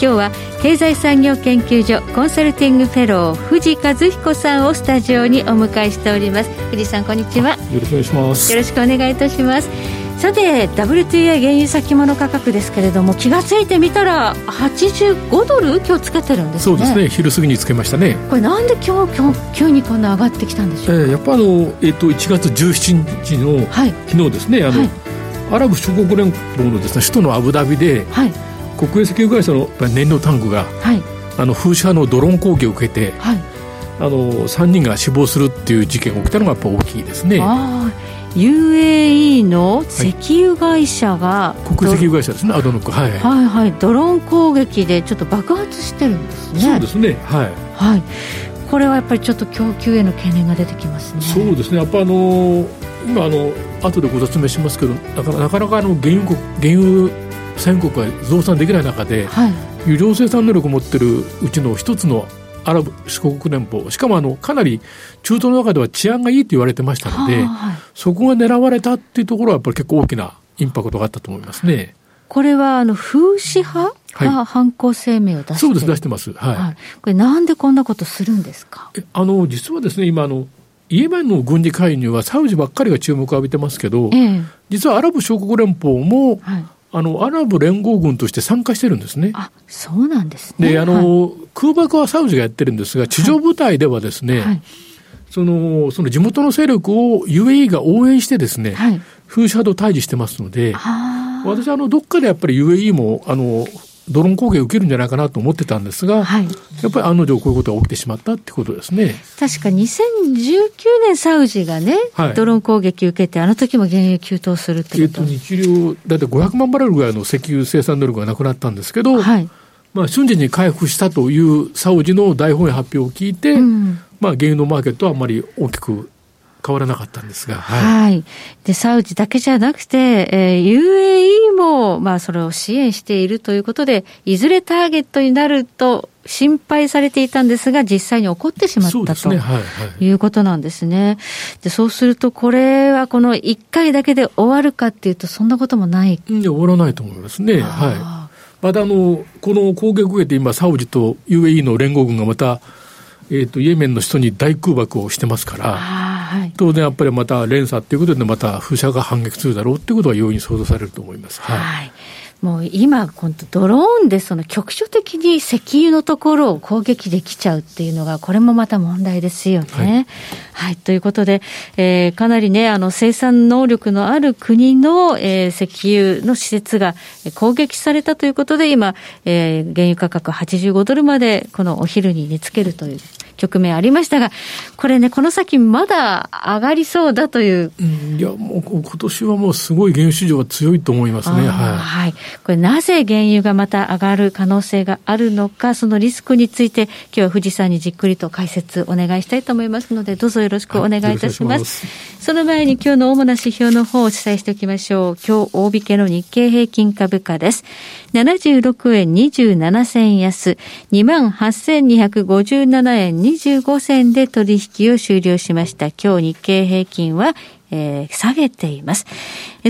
今日は経済産業研究所コンサルティングフェロー藤和彦さんをスタジオにお迎えしております。藤さんこんにちは。よろしくお願いします。よろしくお願いいたします。さて WTI 原油先物価格ですけれども気が付いてみたら85ドル今日つけてるんですね。そうですね。昼過ぎにつけましたね。これなんで今日今日急にこんな上がってきたんでしょう？か、えー、やっぱあの、えーと、と1月17日の、はい、昨日ですね。あの、はい、アラブ諸国連邦のですね首都のアブダビで、はい国営石油会社の燃料タンクが、はい、あの風車のドローン攻撃を受けて、はい、あの3人が死亡するっていう事件が起きたのがやっぱ大きいですね。UAE の石油会社が、はい、国営石油会社ですねアドノック。はい。はいはい。ドローン攻撃でちょっと爆発してるんですね。そうですね。はい、はい、これはやっぱりちょっと供給への懸念が出てきますね。そうですね。やっぱあの今あの後でご説明しますけどなかなかなかあの原油原油産国が増産できない中で、はい、油量生産能力を持ってるうちの一つのアラブ四国連邦しかもあのかなり中東の中では治安がいいと言われてましたので、はい、そこが狙われたっていうところはやっぱり結構大きなインパクトがあったと思いますね。これはあの風刺派が犯行声明を出して、そうです出してます、はい、はい、これなんでこんなことするんですか？あの実はですね今あのイエメンの軍事介入はサウジばっかりが注目を浴びてますけど、ええ、実はアラブ諸国連邦も、はい、あの、アラブ連合軍として参加してるんですね。あ、そうなんですね。で、あの、はい、空爆はサウジがやってるんですが、地上部隊ではですね、はい、その、その地元の勢力を UAE が応援してですね、はい、風車と対峙してますので、私はあの、どっかでやっぱり UAE も、あの、ドローン攻撃を受けるんじゃないかなと思ってたんですが、はい、やっぱり案の定こういうことが起きてしまったってことですね。確か2019年サウジがね、はい、ドローン攻撃を受けて、あの時も原油急騰するってこと。えっと、日量、だって500万バレルぐらいの石油生産能力がなくなったんですけど、はい、まあ、瞬時に回復したというサウジの大本営発表を聞いて、うん、まあ、原油のマーケットはあんまり大きく変わらなかったんですが。はい。はい、で、サウジだけじゃなくて、えー、UAE も、まあ、それを支援しているということで、いずれターゲットになると心配されていたんですが、実際に起こってしまったと、ねはいはい、いうことなんですね。で、そうすると、これはこの1回だけで終わるかっていうと、そんなこともない。いや、終わらないと思いますね。はい。また、あの、この攻撃を受けて今、サウジと UAE の連合軍がまた、えっ、ー、と、イエメンの人に大空爆をしてますから、はい、当然やっぱりまた連鎖っていうことでまた風車が反撃するだろうっていうことは容易に想像されると思います。はい、はいもう今、本当ドローンでその局所的に石油のところを攻撃できちゃうっていうのが、これもまた問題ですよね。はい、はい、ということで、えー、かなりね、あの生産能力のある国の、えー、石油の施設が攻撃されたということで、今、えー、原油価格85ドルまでこのお昼に値つけるという局面ありましたが、これね、この先まだ上がりそうだという。うん、いや、もう今年はもうすごい原油市場は強いと思いますね。はい。はい。これなぜ原油がまた上がる可能性があるのか、そのリスクについて、今日は富士山にじっくりと解説お願いしたいと思いますので、どうぞよろしくお願いいたします。はい、その前に今日の主な指標の方をお伝えしておきましょう。今日大引けの日経平均株価です。76円27銭安、28,257円25銭で取引を終了しました。今日日経平均はえー、下げています。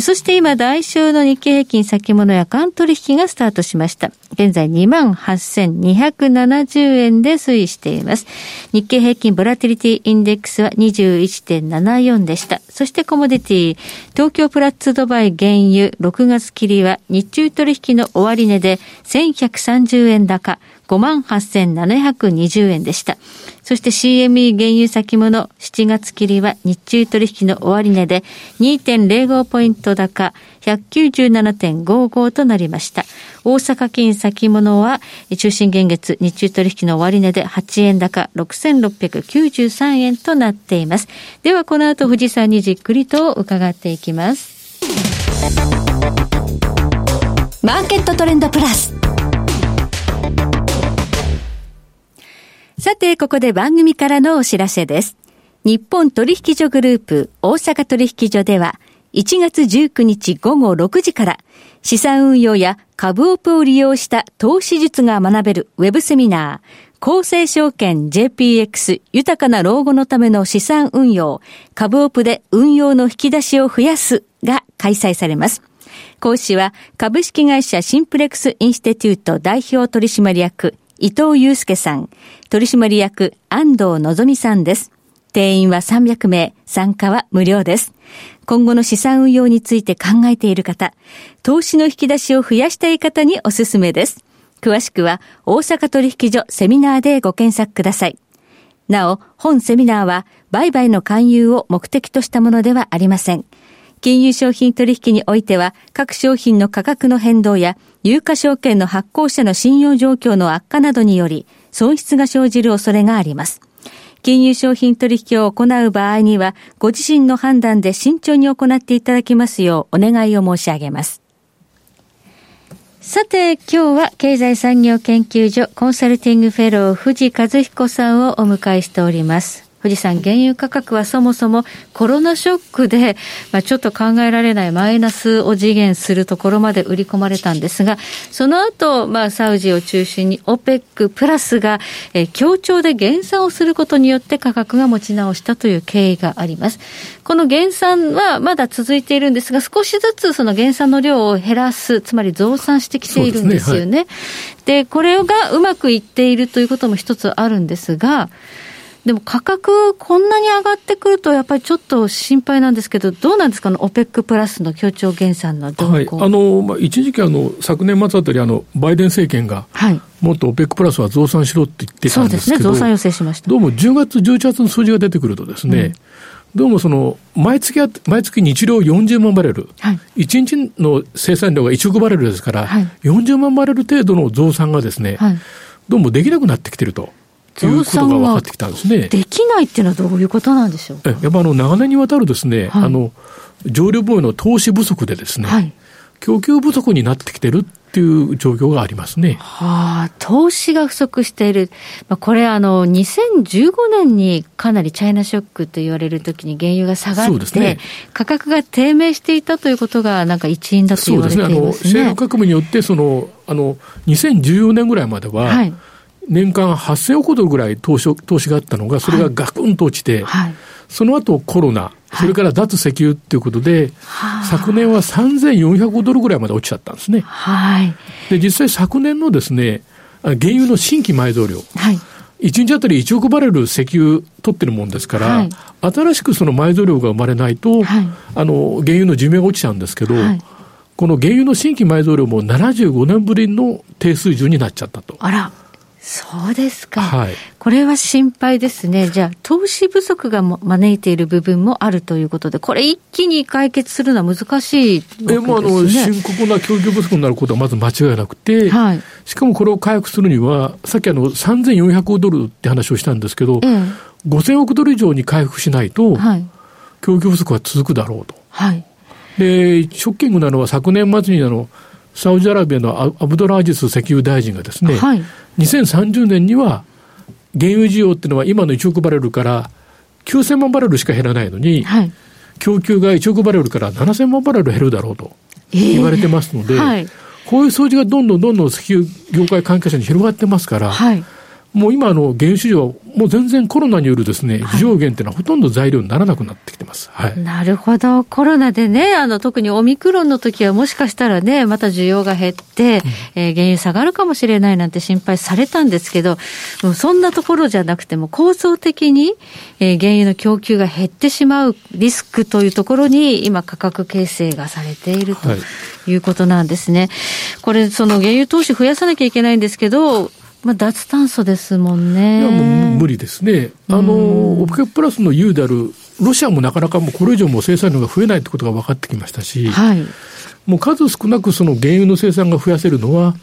そして今、来週の日経平均先物や間取引がスタートしました。現在28,270円で推移しています。日経平均ボラティリティインデックスは21.74でした。そしてコモディティ、東京プラッツドバイ原油6月切りは日中取引の終値で1130円高、58,720円でした。そして CME 原油先物7月切りは日中取引の終値で2.05ポイント高197.55となりました。大阪金先物は中心現月日中取引の終値で8円高6693円となっています。ではこの後富士山にじっくりと伺っていきます。マーケットトレンドプラス。さて、ここで番組からのお知らせです。日本取引所グループ大阪取引所では1月19日午後6時から資産運用や株オプを利用した投資術が学べるウェブセミナー厚生証券 JPX 豊かな老後のための資産運用株オプで運用の引き出しを増やすが開催されます。講師は株式会社シンプレックスインスティテュート代表取締役伊藤祐介さん、取締役安藤のぞみさんです。定員は300名、参加は無料です。今後の資産運用について考えている方、投資の引き出しを増やしたい方におすすめです。詳しくは大阪取引所セミナーでご検索ください。なお、本セミナーは売買の勧誘を目的としたものではありません。金融商品取引においては、各商品の価格の変動や、有価証券の発行者の信用状況の悪化などにより、損失が生じる恐れがあります。金融商品取引を行う場合には、ご自身の判断で慎重に行っていただきますようお願いを申し上げます。さて、今日は経済産業研究所コンサルティングフェロー藤和彦さんをお迎えしております。富士山原油価格はそもそもコロナショックで、まあ、ちょっと考えられないマイナスを次元するところまで売り込まれたんですが、その後、まあ、サウジを中心に OPEC プラスが、えー、協調で減産をすることによって価格が持ち直したという経緯があります。この減産はまだ続いているんですが、少しずつその減産の量を減らす、つまり増産してきているんですよね。で、ねはい、これがうまくいっているということも一つあるんですが、でも価格、こんなに上がってくると、やっぱりちょっと心配なんですけど、どうなんですか、オペックプラスの協調減産の動向、はい、あのまあ、一時期あの、昨年末あたりあの、バイデン政権が、はい、もっとオペックプラスは増産しろって言ってたんですけど、そうですね、増産要請しました。どうも10月、11月の数字が出てくるとですね、うん。どうもその、毎月、毎月日量40万バレル、はい、1日の生産量が1億バレルですから、はい、40万バレル程度の増産がですね、はい、どうもできなくなってきてると。いうことが分かってきたんですね。できないっていうのはどういうことなんでしょうやっぱあの長年にわたるですね、はい、あの、上流防衛の投資不足でですね、はい、供給不足になってきてるっていう状況がありますね。はあ、投資が不足している。まあ、これあの、2015年にかなりチャイナショックと言われるときに原油が下がって、ね、価格が低迷していたということがなんか一因だと言われていますね。そうですね。あの、シェール革命によって、その、あの、2014年ぐらいまでは、はい年間8000億ドルぐらい投資投資があったのが、それがガクンと落ちて、はい、その後コロナ、それから脱石油っていうことで、はい、昨年は3400億ドルぐらいまで落ちちゃったんですね。はい、で、実際昨年のですね、原油の新規埋蔵量、はい、1日あたり1億バレル石油取ってるもんですから、はい、新しくその埋蔵量が生まれないと、はい、あの、原油の寿命が落ちちゃうんですけど、はい、この原油の新規埋蔵量も75年ぶりの低水準になっちゃったと。あら。そうですか、はい、これは心配ですね、じゃあ、投資不足が招いている部分もあるということで、これ、一気に解決するのは難しいね、もあの深刻な供給不足になることはまず間違いなくて、はい、しかもこれを回復するには、さっきあの3400億ドルって話をしたんですけど、ええ、5000億ドル以上に回復しないと、はい、供給不足は続くだろうと。はい、でショッキングなのは昨年末にあのサウジアラビアのアブドラージス石油大臣がですね、はい、2030年には原油需要っていうのは今の1億バレルから9000万バレルしか減らないのに、はい、供給が1億バレルから7000万バレル減るだろうと言われてますので、えーはい、こういう数字がどんどんどんどん石油業界関係者に広がってますから、はいもう今の原油市場、もう全然コロナによるですね、非常減っていうのはほとんど材料にならなくなってきてます。はい。なるほど。コロナでね、あの、特にオミクロンの時はもしかしたらね、また需要が減って、うん、えー、原油下がるかもしれないなんて心配されたんですけど、もうそんなところじゃなくても構造的に、えー、原油の供給が減ってしまうリスクというところに今価格形成がされているということなんですね。はい、これ、その原油投資増やさなきゃいけないんですけど、まあ、脱炭素ですもんね。いや、もう無理ですね。あの、オプケプラスの言うである、ロシアもなかなかもうこれ以上も生産量が増えないってことが分かってきましたし、はい、もう数少なくその原油の生産が増やせるのは、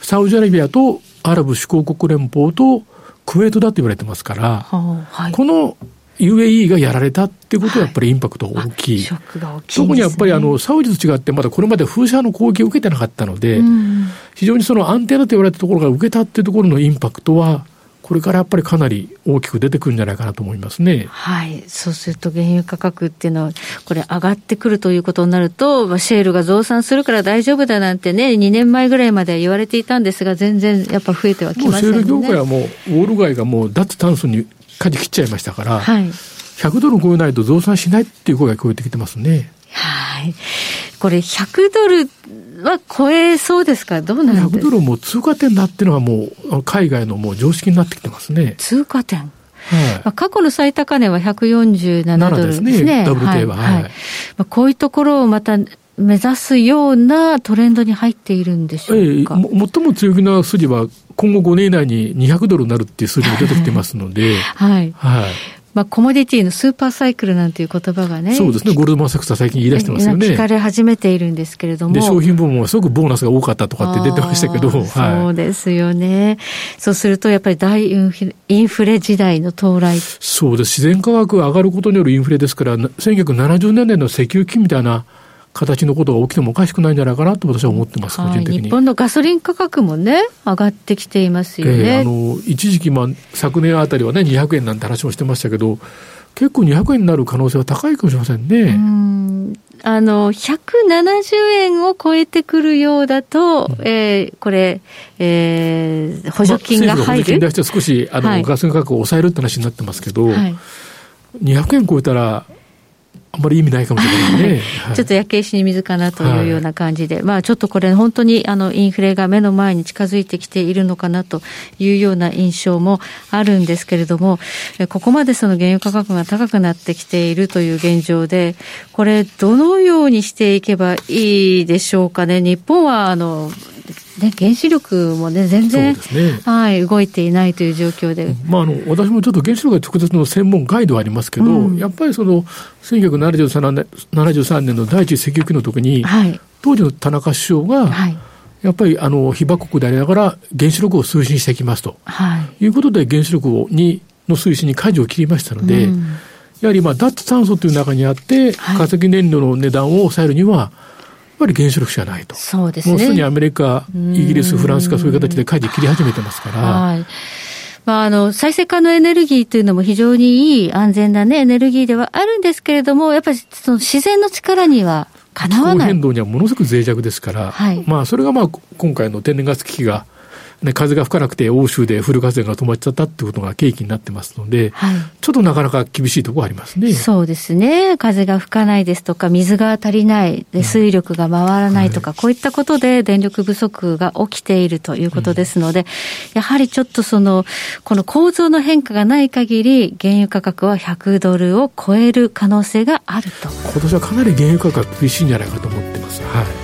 サウジアラビアとアラブ首長国連邦とクウェートだと言われてますから、はい、この UAE がやられたってことはやっぱりインパクト大きい。はい、ショックが大きい、ね、特にやっぱりあの、サウジと違ってまだこれまで風車の攻撃を受けてなかったので、うん、非常にその安定だと言われたところが受けたっていうところのインパクトは、これからやっぱりかなり大きく出てくるんじゃないかなと思いますね。はい。そうすると原油価格っていうのは、これ上がってくるということになると、まあ、シェールが増産するから大丈夫だなんてね、2年前ぐらいまで言われていたんですが、全然やっぱ増えてはきませんね。シェール業界はもう、ウォール街がもう脱炭素に舵切っちゃいましたから、はい、100ドル超えないと増産しないっていう声が聞こえてきてますね。はい。これ100ドルは超えそうですか？どうなんです？か ?100 ドルも通過点だっていうのはもう、海外のもう常識になってきてますね。通過点はいまあ、過去の最高値は147ドルですね。ですねダブルは。はい、はい、まあ、こういうところをまた目指すようなトレンドに入っているんでしょうか、ええ、最も強気な筋は、今後5年以内に200ドルになるっていう数字が出てきてますので、はい。はいまあ、コモディティのスーパーサイクルなんていう言葉がね。そうですね。ゴールドマン・サックスは最近言い出してますよね。聞かれ始めているんですけれども。で、商品部門はすごくボーナスが多かったとかって出てましたけど。はい、そうですよね。そうすると、やっぱり大インフレ時代の到来。そうです。自然価格が上がることによるインフレですから、1970年代の石油危機みたいな、形のことが起きてもおかしくないんじゃないかなと私は思ってます、はい、日本のガソリン価格もね、上がってきていますよね。えー、あの一時期、まあ、昨年あたりはね、200円なんて話もしてましたけど、結構200円になる可能性は高いかもしれませんね。ん。あの、170円を超えてくるようだと、うん、えー、これ、えー、補助金が入る、まあ、補助金出して少し、あの、はい、ガソリン価格を抑えるって話になってますけど、はい、200円超えたら、あんまり意味ないかもしれないね。はい、ちょっと焼け石に水かなというような感じで、はい、まあちょっとこれ本当にあのインフレが目の前に近づいてきているのかなというような印象もあるんですけれども、ここまでその原油価格が高くなってきているという現状で、これどのようにしていけばいいでしょうかね？日本はあのね、原子力もね、全然、ね、はい、動いていないという状況で。まあ、あの、私もちょっと原子力が直接の専門外ではありますけど、うん、やっぱりその、1973年 ,73 年の第一次石油期の時に、はい、当時の田中首相が、はい、やっぱりあの被爆国でありながら原子力を推進していきますと、はい、いうことで原子力をにの推進に舵を切りましたので、うん、やはりまあ脱炭素という中にあって、化石燃料の値段を抑えるには、ぱり原子力しかないと。そうですね。もうすでにアメリカ、イギリス、フランスがそういう形で舵切り始めてますから。はい。まあ、あの、再生可能エネルギーというのも非常にいい安全なね、エネルギーではあるんですけれども、やっぱりその自然の力にはかなわない。気候変動にはものすごく脆弱ですから、はい、まあ、それがまあ、今回の天然ガス危機がね、風が吹かなくて欧州でフル活電が止まっちゃったってことが契機になってますので、はい、ちょっとなかなか厳しいところありますね。そうですね。風が吹かないですとか、水が足りない、で水力が回らないとか、うんはい、こういったことで電力不足が起きているということですので、うん、やはりちょっとその、この構造の変化がない限り、原油価格は100ドルを超える可能性があると。今年はかなり原油価格厳しいんじゃないかと思ってます。はい。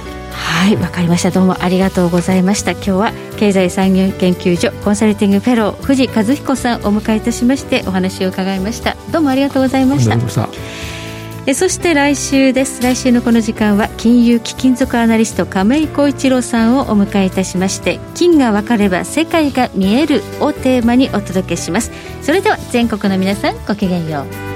はいわかりました。どうもありがとうございました。今日は経済産業研究所コンサルティングフェロー藤和彦さんをお迎えいたしましてお話を伺いました。どうもありがとうございました。えそして来週です。来週のこの時間は金融貴金属アナリスト亀井浩一郎さんをお迎えいたしまして金が分かれば世界が見えるをテーマにお届けします。それでは全国の皆さんごきげんよう